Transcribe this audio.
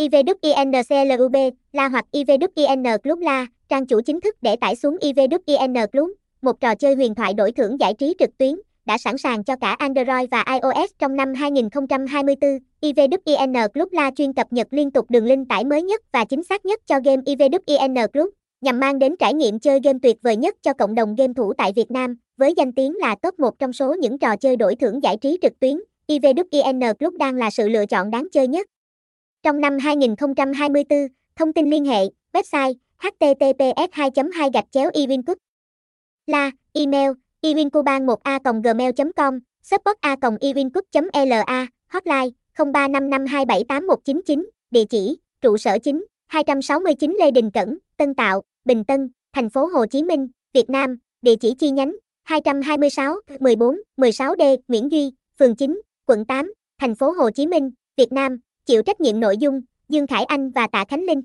IVWINCLUB, La hoặc IVWIN Club La, trang chủ chính thức để tải xuống IVWIN Club, một trò chơi huyền thoại đổi thưởng giải trí trực tuyến, đã sẵn sàng cho cả Android và iOS trong năm 2024. IVWIN Club La chuyên cập nhật liên tục đường link tải mới nhất và chính xác nhất cho game IVWIN Club, nhằm mang đến trải nghiệm chơi game tuyệt vời nhất cho cộng đồng game thủ tại Việt Nam, với danh tiếng là top 1 trong số những trò chơi đổi thưởng giải trí trực tuyến. IVWIN Club đang là sự lựa chọn đáng chơi nhất. Trong năm 2024, thông tin liên hệ, website https 2 2 gạch chéo ivincub la email ivincuban 1 a gmail com support a ivincub la hotline 0355278199 địa chỉ trụ sở chính 269 Lê Đình Cẩn Tân Tạo Bình Tân thành phố Hồ Chí Minh Việt Nam địa chỉ chi nhánh 226 14 16D Nguyễn Duy phường 9 quận 8 thành phố Hồ Chí Minh Việt Nam chịu trách nhiệm nội dung Dương Khải Anh và Tạ Khánh Linh.